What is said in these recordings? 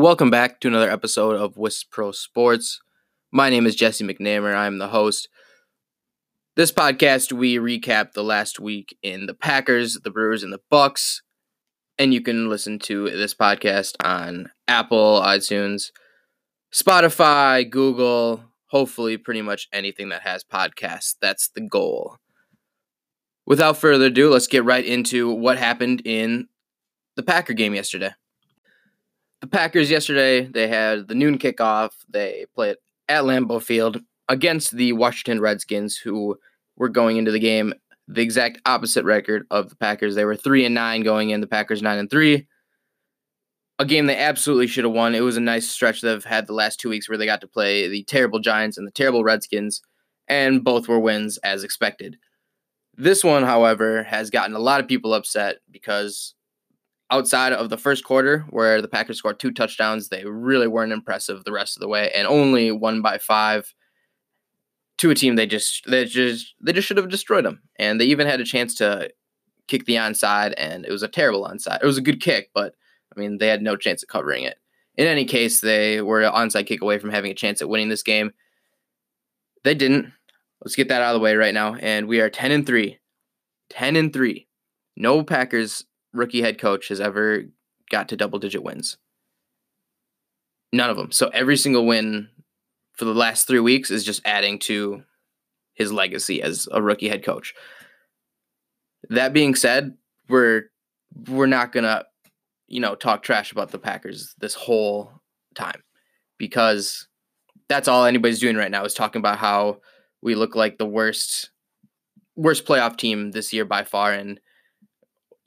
Welcome back to another episode of Wisp Pro Sports. My name is Jesse McNamer. I'm the host. This podcast, we recap the last week in the Packers, the Brewers, and the Bucks. And you can listen to this podcast on Apple, iTunes, Spotify, Google, hopefully pretty much anything that has podcasts. That's the goal. Without further ado, let's get right into what happened in the Packer game yesterday. The Packers yesterday, they had the noon kickoff. They played at Lambeau Field against the Washington Redskins, who were going into the game the exact opposite record of the Packers. They were three and nine going in. The Packers nine and three. A game they absolutely should have won. It was a nice stretch they've had the last two weeks where they got to play the terrible Giants and the terrible Redskins, and both were wins as expected. This one, however, has gotten a lot of people upset because outside of the first quarter, where the Packers scored two touchdowns, they really weren't impressive the rest of the way, and only won by five to a team they just they just they just should have destroyed them. And they even had a chance to kick the onside, and it was a terrible onside. It was a good kick, but I mean they had no chance of covering it. In any case, they were an onside kick away from having a chance at winning this game. They didn't. Let's get that out of the way right now. And we are 10 and 3. 10 and 3. No Packers rookie head coach has ever got to double digit wins. None of them. So every single win for the last three weeks is just adding to his legacy as a rookie head coach. That being said, we're we're not gonna, you know, talk trash about the Packers this whole time because that's all anybody's doing right now is talking about how we look like the worst worst playoff team this year by far and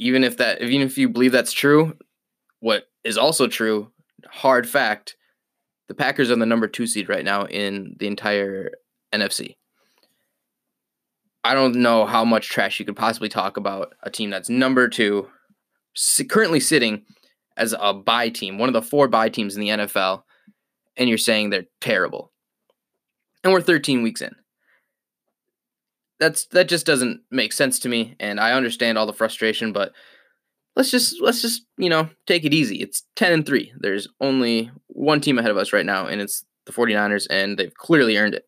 even if that even if you believe that's true, what is also true, hard fact, the Packers are the number 2 seed right now in the entire NFC. I don't know how much trash you could possibly talk about a team that's number 2 currently sitting as a bye team, one of the four bye teams in the NFL, and you're saying they're terrible. And we're 13 weeks in that's that just doesn't make sense to me and I understand all the frustration but let's just let's just, you know, take it easy. It's 10 and 3. There's only one team ahead of us right now and it's the 49ers and they've clearly earned it.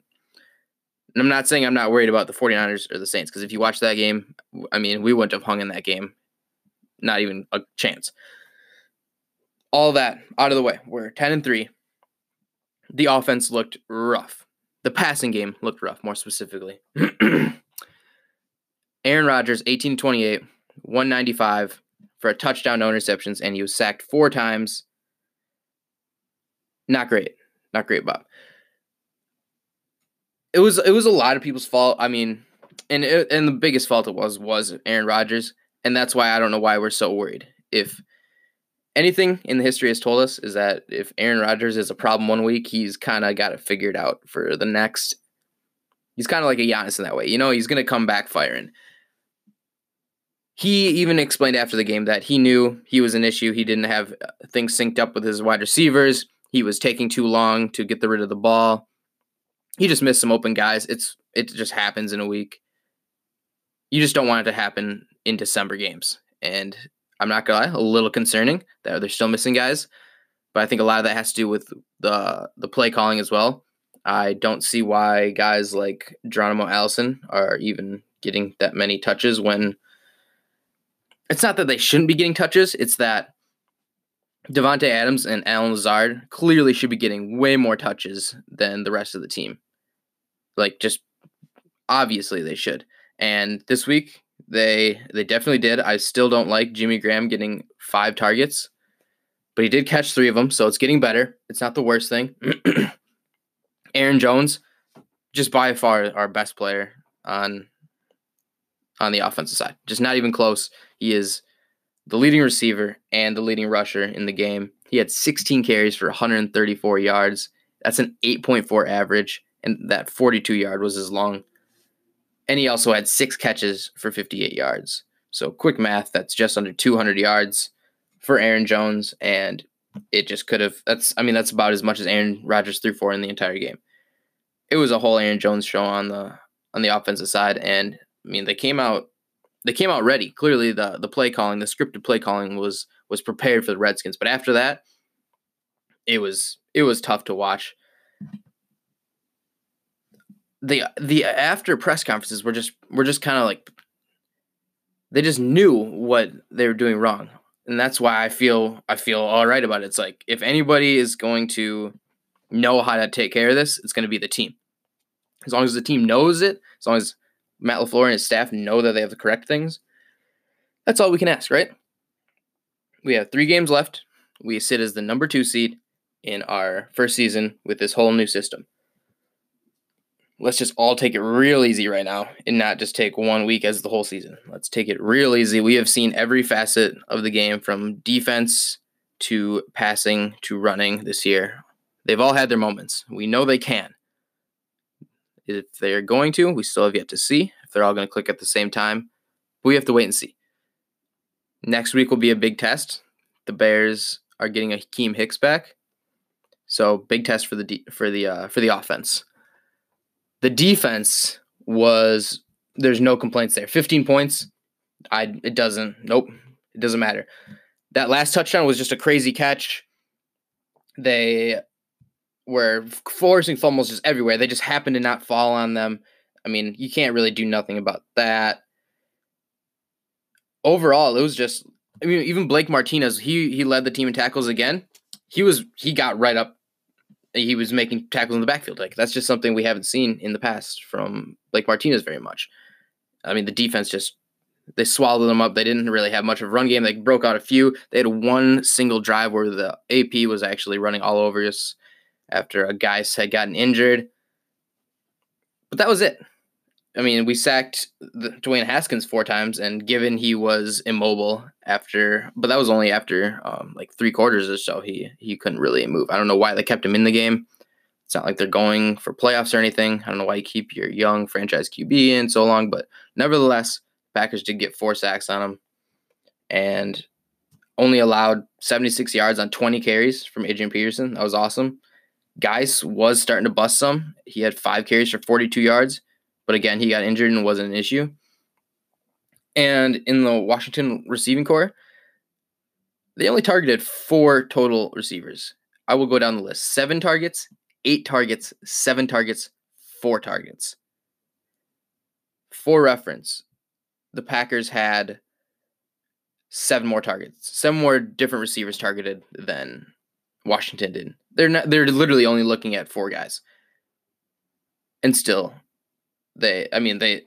And I'm not saying I'm not worried about the 49ers or the Saints because if you watch that game, I mean, we wouldn't have hung in that game. Not even a chance. All that out of the way. We're 10 and 3. The offense looked rough. The passing game looked rough, more specifically. Aaron Rodgers, 18 28, 195 for a touchdown, no interceptions, and he was sacked four times. Not great. Not great, Bob. It was it was a lot of people's fault. I mean, and it, and the biggest fault it was was Aaron Rodgers, and that's why I don't know why we're so worried. If anything in the history has told us is that if Aaron Rodgers is a problem one week, he's kind of got it figured out for the next. He's kind of like a Giannis in that way. You know, he's going to come back firing he even explained after the game that he knew he was an issue. He didn't have uh, things synced up with his wide receivers. He was taking too long to get the rid of the ball. He just missed some open guys. It's it just happens in a week. You just don't want it to happen in December games. And I'm not gonna lie, a little concerning that they're still missing guys. But I think a lot of that has to do with the the play calling as well. I don't see why guys like Geronimo Allison are even getting that many touches when it's not that they shouldn't be getting touches. It's that Davante Adams and Allen Lazard clearly should be getting way more touches than the rest of the team. Like just obviously they should. And this week they they definitely did. I still don't like Jimmy Graham getting five targets, but he did catch three of them, so it's getting better. It's not the worst thing. Aaron Jones, just by far our best player on on the offensive side. Just not even close. He is the leading receiver and the leading rusher in the game. He had 16 carries for 134 yards. That's an 8.4 average, and that 42 yard was his long. And he also had six catches for 58 yards. So, quick math, that's just under 200 yards for Aaron Jones, and it just could have. That's, I mean, that's about as much as Aaron Rodgers threw for in the entire game. It was a whole Aaron Jones show on the on the offensive side, and I mean, they came out they came out ready. Clearly, the the play calling, the scripted play calling was was prepared for the Redskins. But after that, it was it was tough to watch. The the after press conferences were just were just kind of like they just knew what they were doing wrong. And that's why I feel I feel all right about it. It's like if anybody is going to know how to take care of this, it's going to be the team. As long as the team knows it, as long as Matt LaFleur and his staff know that they have the correct things, that's all we can ask, right? We have three games left. We sit as the number two seed in our first season with this whole new system. Let's just all take it real easy right now and not just take one week as the whole season. Let's take it real easy. We have seen every facet of the game from defense to passing to running this year. They've all had their moments. We know they can. If they're going to, we still have yet to see. If they're all going to click at the same time, we have to wait and see. Next week will be a big test. The Bears are getting Akiem Hicks back, so big test for the de- for the uh, for the offense. The defense was there's no complaints there. 15 points. I it doesn't. Nope. It doesn't matter. That last touchdown was just a crazy catch. They were forcing fumbles just everywhere. They just happen to not fall on them. I mean, you can't really do nothing about that. Overall, it was just I mean, even Blake Martinez, he he led the team in tackles again. He was he got right up. He was making tackles in the backfield. Like that's just something we haven't seen in the past from Blake Martinez very much. I mean, the defense just they swallowed them up. They didn't really have much of a run game. They broke out a few. They had one single drive where the AP was actually running all over us after a guy had gotten injured. But that was it. I mean, we sacked the, Dwayne Haskins four times, and given he was immobile after, but that was only after um, like three quarters or so. He he couldn't really move. I don't know why they kept him in the game. It's not like they're going for playoffs or anything. I don't know why you keep your young franchise QB in so long, but nevertheless, Packers did get four sacks on him, and only allowed 76 yards on 20 carries from Adrian Peterson. That was awesome. Guice was starting to bust some. He had five carries for 42 yards, but again, he got injured and wasn't an issue. And in the Washington receiving corps, they only targeted four total receivers. I will go down the list seven targets, eight targets, seven targets, four targets. For reference, the Packers had seven more targets, seven more different receivers targeted than Washington did. They're not. They're literally only looking at four guys, and still, they. I mean, they.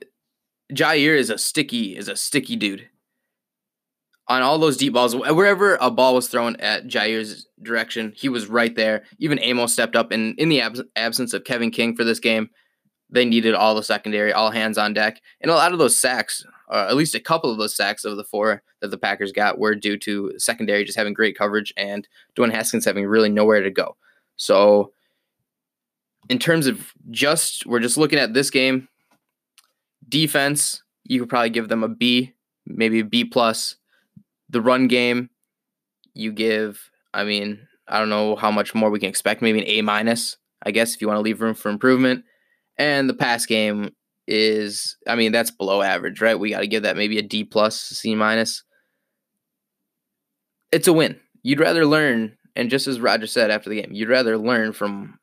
Jaire is a sticky is a sticky dude. On all those deep balls, wherever a ball was thrown at Jaire's direction, he was right there. Even Amos stepped up, and in the abs- absence of Kevin King for this game, they needed all the secondary, all hands on deck, and a lot of those sacks uh, at least a couple of those sacks of the four that the Packers got were due to secondary just having great coverage and Dwayne Haskins having really nowhere to go. So, in terms of just, we're just looking at this game. Defense, you could probably give them a B, maybe a B plus. The run game, you give, I mean, I don't know how much more we can expect, maybe an A minus, I guess, if you want to leave room for improvement. And the pass game, is I mean that's below average, right? We got to give that maybe a D plus, C minus. It's a win. You'd rather learn, and just as Roger said after the game, you'd rather learn from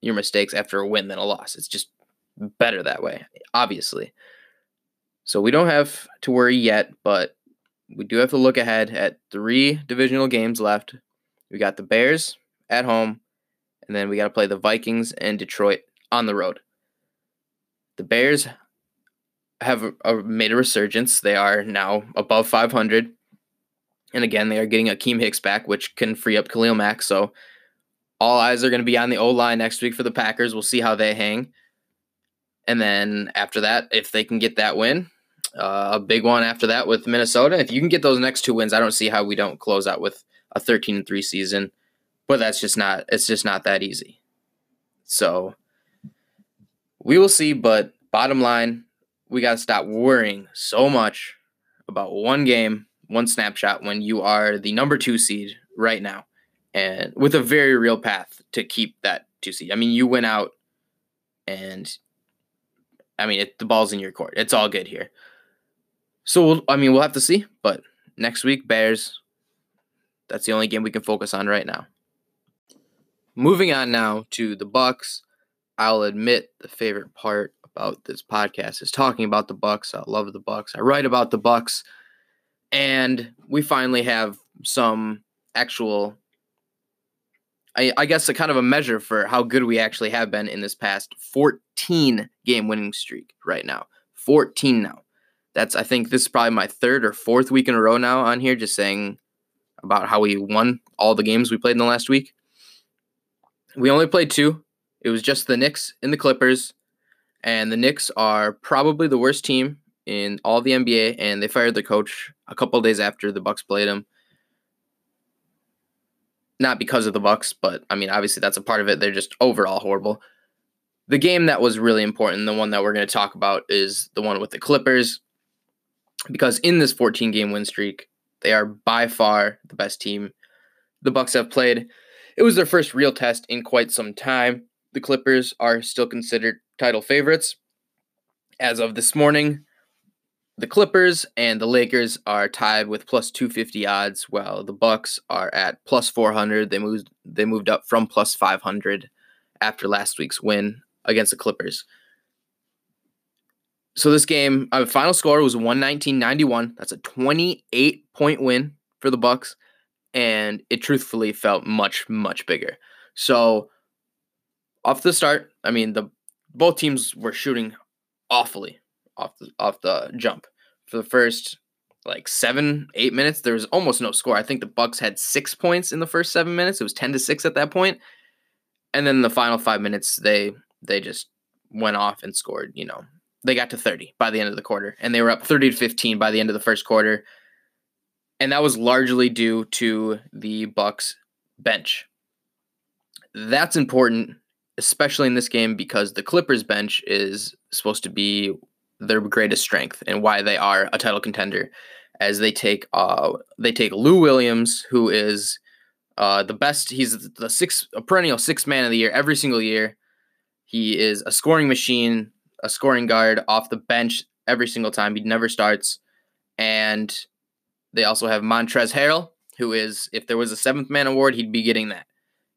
your mistakes after a win than a loss. It's just better that way, obviously. So we don't have to worry yet, but we do have to look ahead at three divisional games left. We got the Bears at home, and then we got to play the Vikings and Detroit on the road. The Bears have made a resurgence. They are now above 500. And again, they are getting Akiem Hicks back, which can free up Khalil Mack. So all eyes are going to be on the O line next week for the Packers. We'll see how they hang. And then after that, if they can get that win, uh, a big one after that with Minnesota. If you can get those next two wins, I don't see how we don't close out with a 13 and 3 season. But that's just not it's just not that easy. So we will see, but bottom line, we got to stop worrying so much about one game, one snapshot when you are the number two seed right now and with a very real path to keep that two seed. I mean, you went out and I mean, it, the ball's in your court. It's all good here. So, we'll, I mean, we'll have to see, but next week, Bears, that's the only game we can focus on right now. moving on now to the Bucks. I'll admit the favorite part about this podcast is talking about the Bucks. I love the Bucks. I write about the Bucks, and we finally have some actual. I, I guess a kind of a measure for how good we actually have been in this past 14 game winning streak right now. 14 now. That's I think this is probably my third or fourth week in a row now on here just saying about how we won all the games we played in the last week. We only played two. It was just the Knicks and the Clippers. And the Knicks are probably the worst team in all the NBA, and they fired their coach a couple days after the Bucks played them. Not because of the Bucks, but I mean, obviously that's a part of it. They're just overall horrible. The game that was really important, the one that we're going to talk about, is the one with the Clippers, because in this 14 game win streak, they are by far the best team the Bucks have played. It was their first real test in quite some time. The Clippers are still considered title favorites. As of this morning, the Clippers and the Lakers are tied with plus 250 odds, while the Bucks are at plus 400. They moved they moved up from plus 500 after last week's win against the Clippers. So this game, uh, final score was 119-91. That's a 28 point win for the Bucks and it truthfully felt much much bigger. So off the start, I mean the both teams were shooting awfully off the off the jump. For the first like seven, eight minutes, there was almost no score. I think the Bucks had six points in the first seven minutes. It was ten to six at that point, and then the final five minutes, they they just went off and scored. You know, they got to thirty by the end of the quarter, and they were up thirty to fifteen by the end of the first quarter, and that was largely due to the Bucks bench. That's important especially in this game because the Clippers bench is supposed to be their greatest strength and why they are a title contender as they take uh they take Lou Williams who is uh the best he's the six a perennial six man of the year every single year. He is a scoring machine, a scoring guard off the bench every single time. He never starts. And they also have Montrezl Harrell, who is if there was a seventh man award, he'd be getting that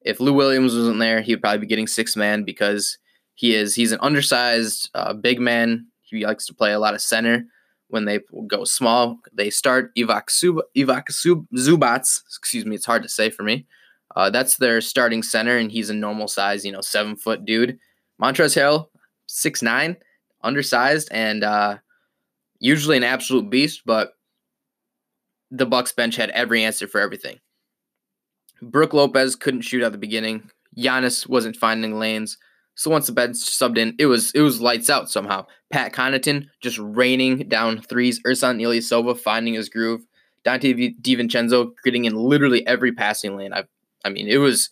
if Lou Williams wasn't there, he would probably be getting six man because he is he's an undersized uh, big man. He likes to play a lot of center. When they go small, they start Ivica Sub, Ivica Sub, Zubac. Excuse me, it's hard to say for me. Uh, that's their starting center, and he's a normal size, you know, seven foot dude. Montrezl Harrell, six nine, undersized, and uh, usually an absolute beast. But the Bucks bench had every answer for everything. Brook Lopez couldn't shoot at the beginning. Giannis wasn't finding lanes. So once the bench subbed in, it was it was lights out somehow. Pat Connaughton just raining down threes. Ersan Ilyasova finding his groove. Donte DiVincenzo getting in literally every passing lane. I I mean it was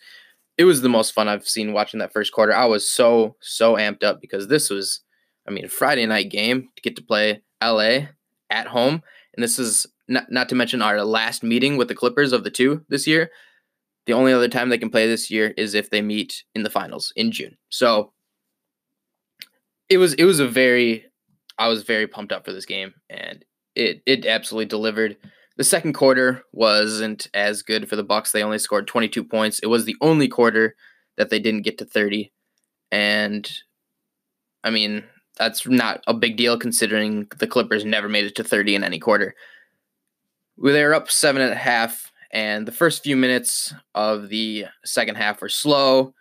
it was the most fun I've seen watching that first quarter. I was so so amped up because this was I mean Friday night game to get to play LA at home and this is not not to mention our last meeting with the Clippers of the two this year. The only other time they can play this year is if they meet in the finals in June. So it was it was a very I was very pumped up for this game and it it absolutely delivered. The second quarter wasn't as good for the Bucks. They only scored 22 points. It was the only quarter that they didn't get to 30. And I mean, that's not a big deal considering the Clippers never made it to 30 in any quarter. They were up seven and a half and the first few minutes of the second half were slow,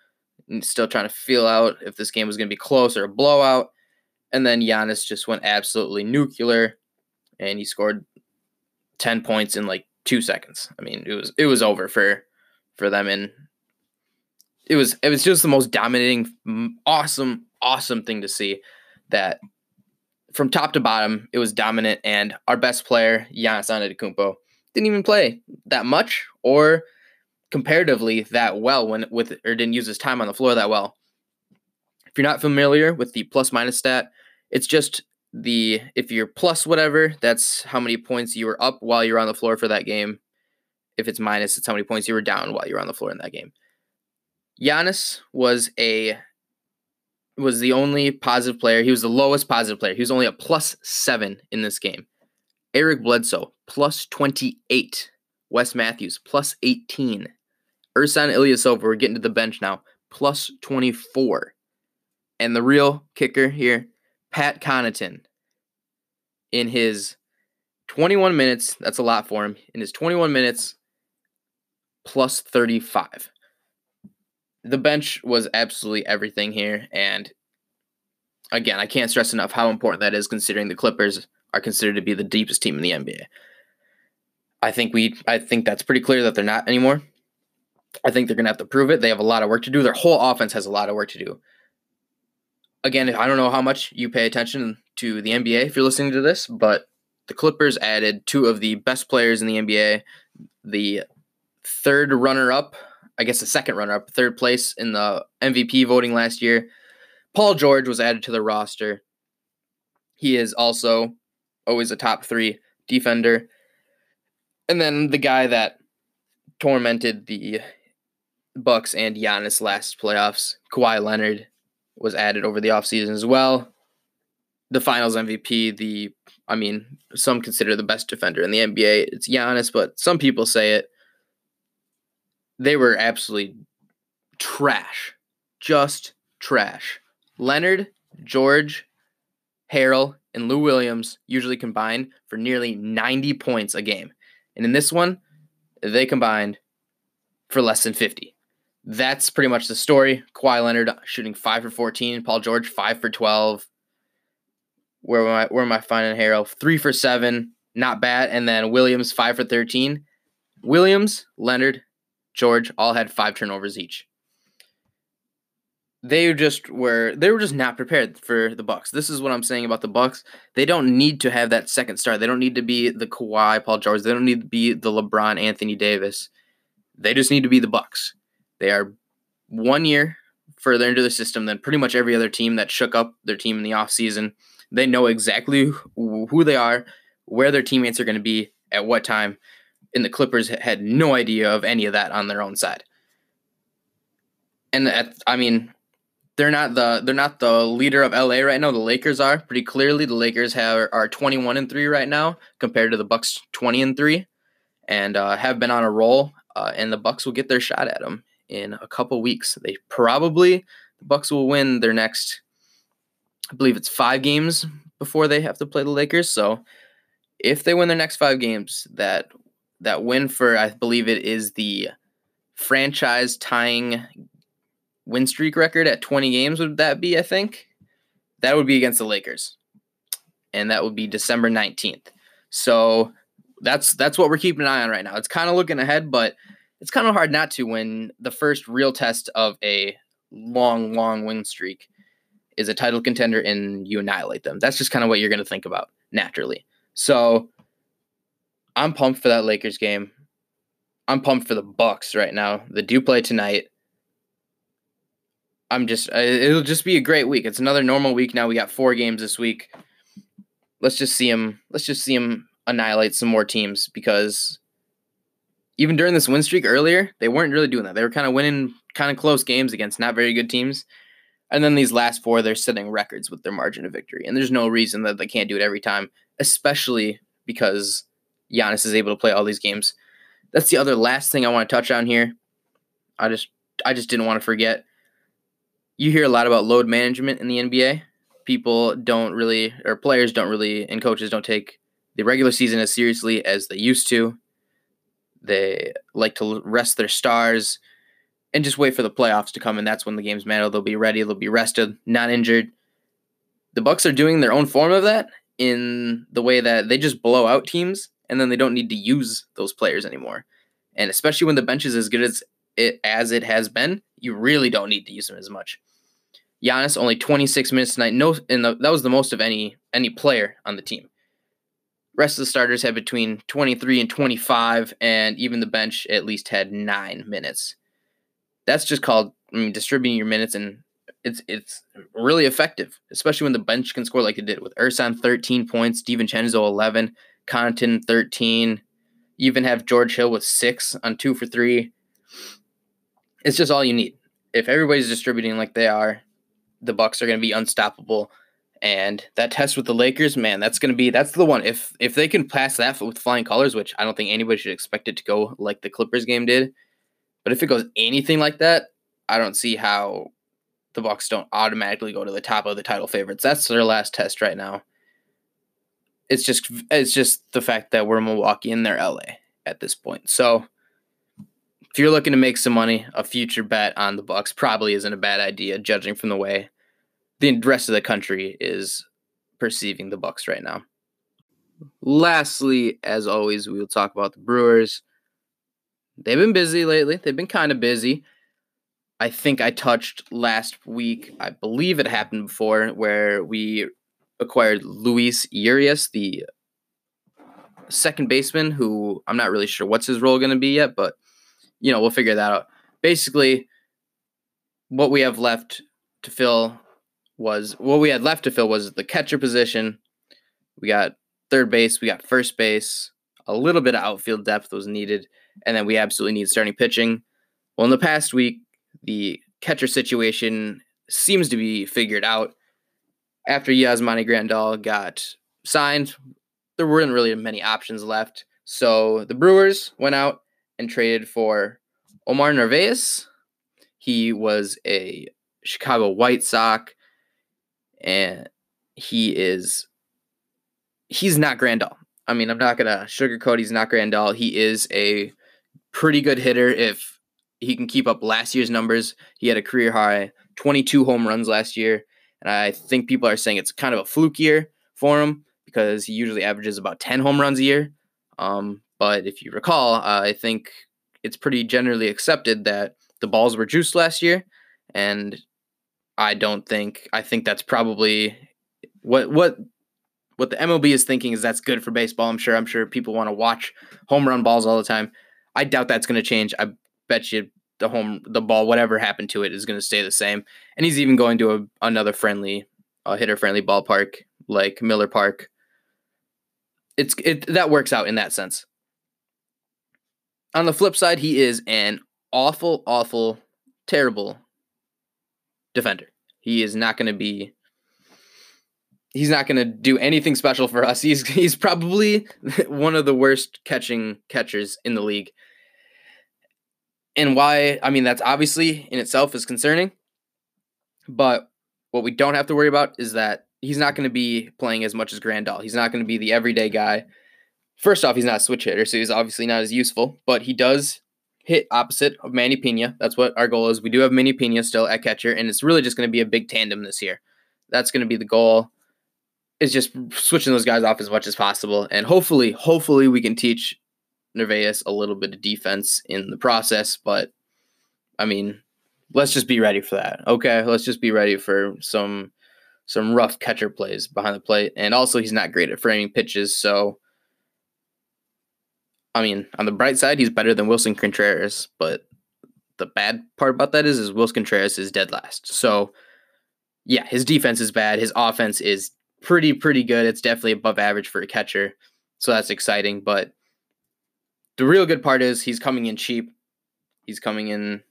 still trying to feel out if this game was going to be close or a blowout. And then Giannis just went absolutely nuclear, and he scored ten points in like two seconds. I mean, it was it was over for for them, and it was it was just the most dominating, awesome, awesome thing to see. That from top to bottom, it was dominant, and our best player, Giannis Antetokounmpo, didn't even play that much or comparatively that well when with or didn't use his time on the floor that well. If you're not familiar with the plus minus stat, it's just the if you're plus whatever, that's how many points you were up while you're on the floor for that game. If it's minus, it's how many points you were down while you were on the floor in that game. Giannis was a was the only positive player. He was the lowest positive player. He was only a plus seven in this game. Eric Bledsoe, plus 28. Wes Matthews, plus 18. Ersan Ilyasova, we're getting to the bench now, plus 24. And the real kicker here, Pat Connaughton, in his 21 minutes, that's a lot for him. In his 21 minutes, plus 35. The bench was absolutely everything here. And again, I can't stress enough how important that is considering the Clippers are considered to be the deepest team in the NBA. I think we I think that's pretty clear that they're not anymore. I think they're going to have to prove it. They have a lot of work to do. Their whole offense has a lot of work to do. Again, I don't know how much you pay attention to the NBA if you're listening to this, but the Clippers added two of the best players in the NBA, the third runner up, I guess the second runner up, third place in the MVP voting last year. Paul George was added to the roster. He is also always a top three defender. And then the guy that tormented the Bucks and Giannis last playoffs, Kawhi Leonard, was added over the offseason as well. The finals MVP, the I mean, some consider the best defender in the NBA. It's Giannis, but some people say it. They were absolutely trash. Just trash. Leonard, George, Harrell, and Lou Williams usually combine for nearly 90 points a game. And in this one, they combined for less than 50. That's pretty much the story. Kawhi Leonard shooting 5 for 14, Paul George 5 for 12. Where am I where am I finding Harrell? 3 for 7, not bad. And then Williams 5 for 13. Williams, Leonard, George all had 5 turnovers each they just were they were just not prepared for the Bucks. This is what I'm saying about the Bucks. They don't need to have that second star. They don't need to be the Kawhi, Paul George. They don't need to be the LeBron, Anthony Davis. They just need to be the Bucks. They are one year further into the system than pretty much every other team that shook up their team in the offseason. They know exactly who they are, where their teammates are going to be at what time. And the Clippers had no idea of any of that on their own side. And at, I mean, they're not the they're not the leader of LA right now. The Lakers are pretty clearly. The Lakers have are 21 and 3 right now compared to the Bucks 20 and 3 and uh, have been on a roll uh, and the Bucks will get their shot at them in a couple weeks. They probably the Bucks will win their next I believe it's 5 games before they have to play the Lakers. So if they win their next 5 games, that that win for I believe it is the franchise tying win streak record at 20 games would that be, I think? That would be against the Lakers. And that would be December 19th. So that's that's what we're keeping an eye on right now. It's kind of looking ahead, but it's kind of hard not to when the first real test of a long, long win streak is a title contender and you annihilate them. That's just kind of what you're going to think about naturally. So I'm pumped for that Lakers game. I'm pumped for the Bucks right now. The do play tonight. I'm just uh, it'll just be a great week. It's another normal week now. We got four games this week. Let's just see him. Let's just see him annihilate some more teams because even during this win streak earlier, they weren't really doing that. They were kind of winning kind of close games against not very good teams. And then these last four, they're setting records with their margin of victory. And there's no reason that they can't do it every time, especially because Giannis is able to play all these games. That's the other last thing I want to touch on here. I just I just didn't want to forget you hear a lot about load management in the NBA. People don't really, or players don't really, and coaches don't take the regular season as seriously as they used to. They like to rest their stars and just wait for the playoffs to come, and that's when the games matter. They'll be ready, they'll be rested, not injured. The Bucks are doing their own form of that in the way that they just blow out teams, and then they don't need to use those players anymore. And especially when the bench is as good as it as it has been, you really don't need to use them as much. Giannis only 26 minutes tonight. No, and that was the most of any any player on the team. Rest of the starters had between 23 and 25, and even the bench at least had nine minutes. That's just called I mean, distributing your minutes, and it's it's really effective, especially when the bench can score like it did with Ersan 13 points, DiVincenzo 11, Connaughton 13. You even have George Hill with six on two for three. It's just all you need. If everybody's distributing like they are, the Bucks are going to be unstoppable. And that test with the Lakers, man, that's going to be that's the one. If if they can pass that with flying colors, which I don't think anybody should expect it to go like the Clippers game did, But if it goes anything like that, I don't see how the Bucks don't automatically go to the top of the title favorites. That's their last test right now. It's just it's just the fact that we're Milwaukee and they're LA at this point. So if you're looking to make some money, a future bet on the Bucks probably isn't a bad idea, judging from the way the rest of the country is perceiving the Bucks right now. Lastly, as always, we'll talk about the Brewers. They've been busy lately. They've been kind of busy. I think I touched last week, I believe it happened before, where we acquired Luis Urias, the second baseman, who I'm not really sure what's his role going to be yet, but you know, we'll figure that out. Basically, what we have left to fill was what we had left to fill was the catcher position. We got third base, we got first base, a little bit of outfield depth was needed, and then we absolutely need starting pitching. Well, in the past week, the catcher situation seems to be figured out. After Yasmani Grandal got signed, there weren't really many options left. So the Brewers went out and traded for Omar Narvaez. He was a Chicago White Sox, and he is he's not Grandal. I mean, I'm not gonna sugarcoat. He's not Grandal. He is a pretty good hitter if he can keep up last year's numbers. He had a career high 22 home runs last year, and I think people are saying it's kind of a fluke year for him because he usually averages about 10 home runs a year. Um, but if you recall, uh, I think it's pretty generally accepted that the balls were juiced last year, and I don't think I think that's probably what what what the MLB is thinking is that's good for baseball. I'm sure I'm sure people want to watch home run balls all the time. I doubt that's going to change. I bet you the home the ball whatever happened to it is going to stay the same. And he's even going to a, another friendly uh, hitter friendly ballpark like Miller Park. It's it that works out in that sense. On the flip side, he is an awful, awful, terrible defender. He is not going to be he's not going to do anything special for us. He's he's probably one of the worst catching catchers in the league and why I mean that's obviously in itself is concerning. But what we don't have to worry about is that he's not going to be playing as much as Grandal. He's not going to be the everyday guy. First off, he's not a switch hitter, so he's obviously not as useful, but he does hit opposite of Manny Pena. That's what our goal is. We do have Manny Pena still at catcher, and it's really just going to be a big tandem this year. That's going to be the goal. Is just switching those guys off as much as possible, and hopefully, hopefully, we can teach Narvaez a little bit of defense in the process, but I mean, let's just be ready for that. Okay, let's just be ready for some some rough catcher plays behind the plate. And also he's not great at framing pitches, so I mean, on the bright side, he's better than Willson Contreras, but the bad part about that is is Willson Contreras is dead last. So yeah, his defense is bad. His offense is pretty pretty good. It's definitely above average for a catcher. So that's exciting, but the real good part is he's coming in cheap. He's coming in,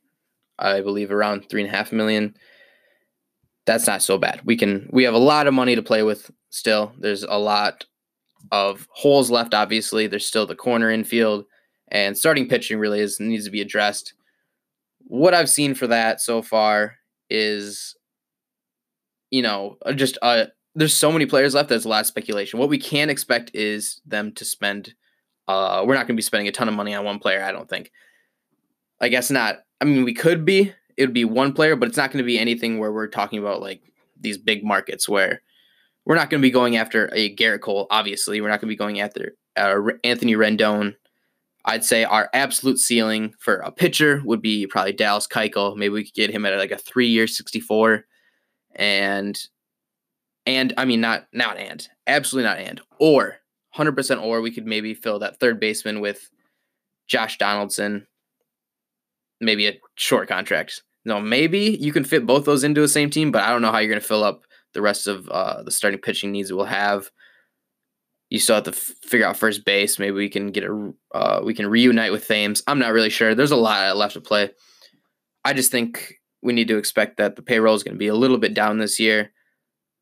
I believe, around three and a half million. That's not so bad. We can we have a lot of money to play with still. There's a lot of holes left, obviously. There's still the corner infield and starting pitching really is needs to be addressed. What I've seen for that so far is, you know, just uh, there's so many players left. There's a lot of speculation. What we can expect is them to spend uh, we're not going to be spending a ton of money on one player, I don't think. I guess not. I mean, we could be. It would be one player, but it's not going to be anything where we're talking about like these big markets where we're not going to be going after a Gerrit Cole. Obviously, we're not going to be going after uh, Anthony Rendon. I'd say our absolute ceiling for a pitcher would be probably Dallas Keuchel. Maybe we could get him at like a three-year, sixty-four, and and I mean not not and absolutely not and or 100% or we could maybe fill that third baseman with Josh Donaldson, maybe a short contract. No, maybe you can fit both those into the same team, but I don't know how you're going to fill up the rest of uh, the starting pitching needs we'll have. You still have to f- figure out first base. Maybe we can get a uh, we can reunite with Thames. I'm not really sure. There's a lot left to play. I just think we need to expect that the payroll is going to be a little bit down this year.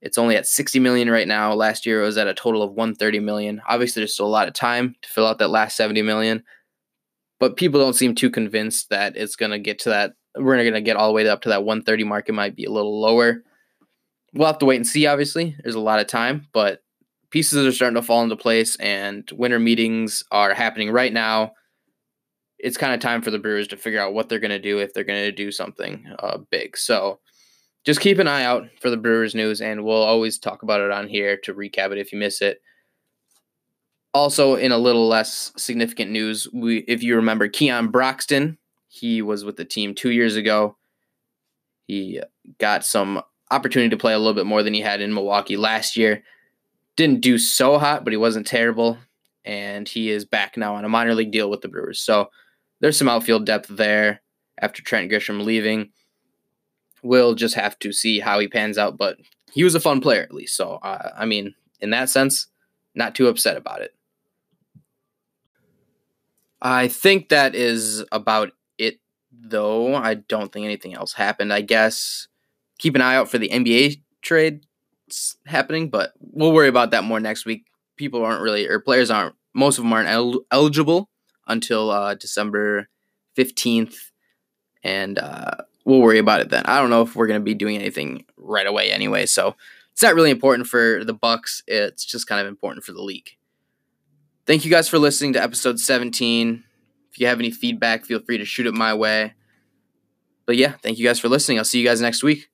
It's only at 60 million right now. Last year it was at a total of 130 million. Obviously, there's still a lot of time to fill out that last 70 million. but people don't seem too convinced that it's going to get to that. We're going to get all the way up to that 130 mark. It might be a little lower. We'll have to wait and see, obviously. There's a lot of time, but pieces are starting to fall into place, and winter meetings are happening right now. It's kind of time for the Brewers to figure out what they're going to do if they're going to do something uh, big. So just keep an eye out for the Brewers news, and we'll always talk about it on here to recap it if you miss it. Also, in a little less significant news, we if you remember Keon Broxton, he was with the team two years ago. He got some opportunity to play a little bit more than he had in Milwaukee last year. Didn't do so hot, but he wasn't terrible. And he is back now on a minor league deal with the Brewers. So there's some outfield depth there after Trent Grisham leaving. We'll just have to see how he pans out, but he was a fun player at least. So, uh, I mean, in that sense, not too upset about it. I think that is about it, though. I don't think anything else happened. I guess keep an eye out for the NBA trade happening, but we'll worry about that more next week. People aren't really, or players aren't, most of them aren't el- eligible until uh, December 15th, and uh, we'll worry about it then. I don't know if we're going to be doing anything right away anyway, so it's not really important for the Bucks. It's just kind of important for the league. Thank you guys for listening to episode 17. If you have any feedback, feel free to shoot it my way. But yeah, thank you guys for listening. I'll see you guys next week.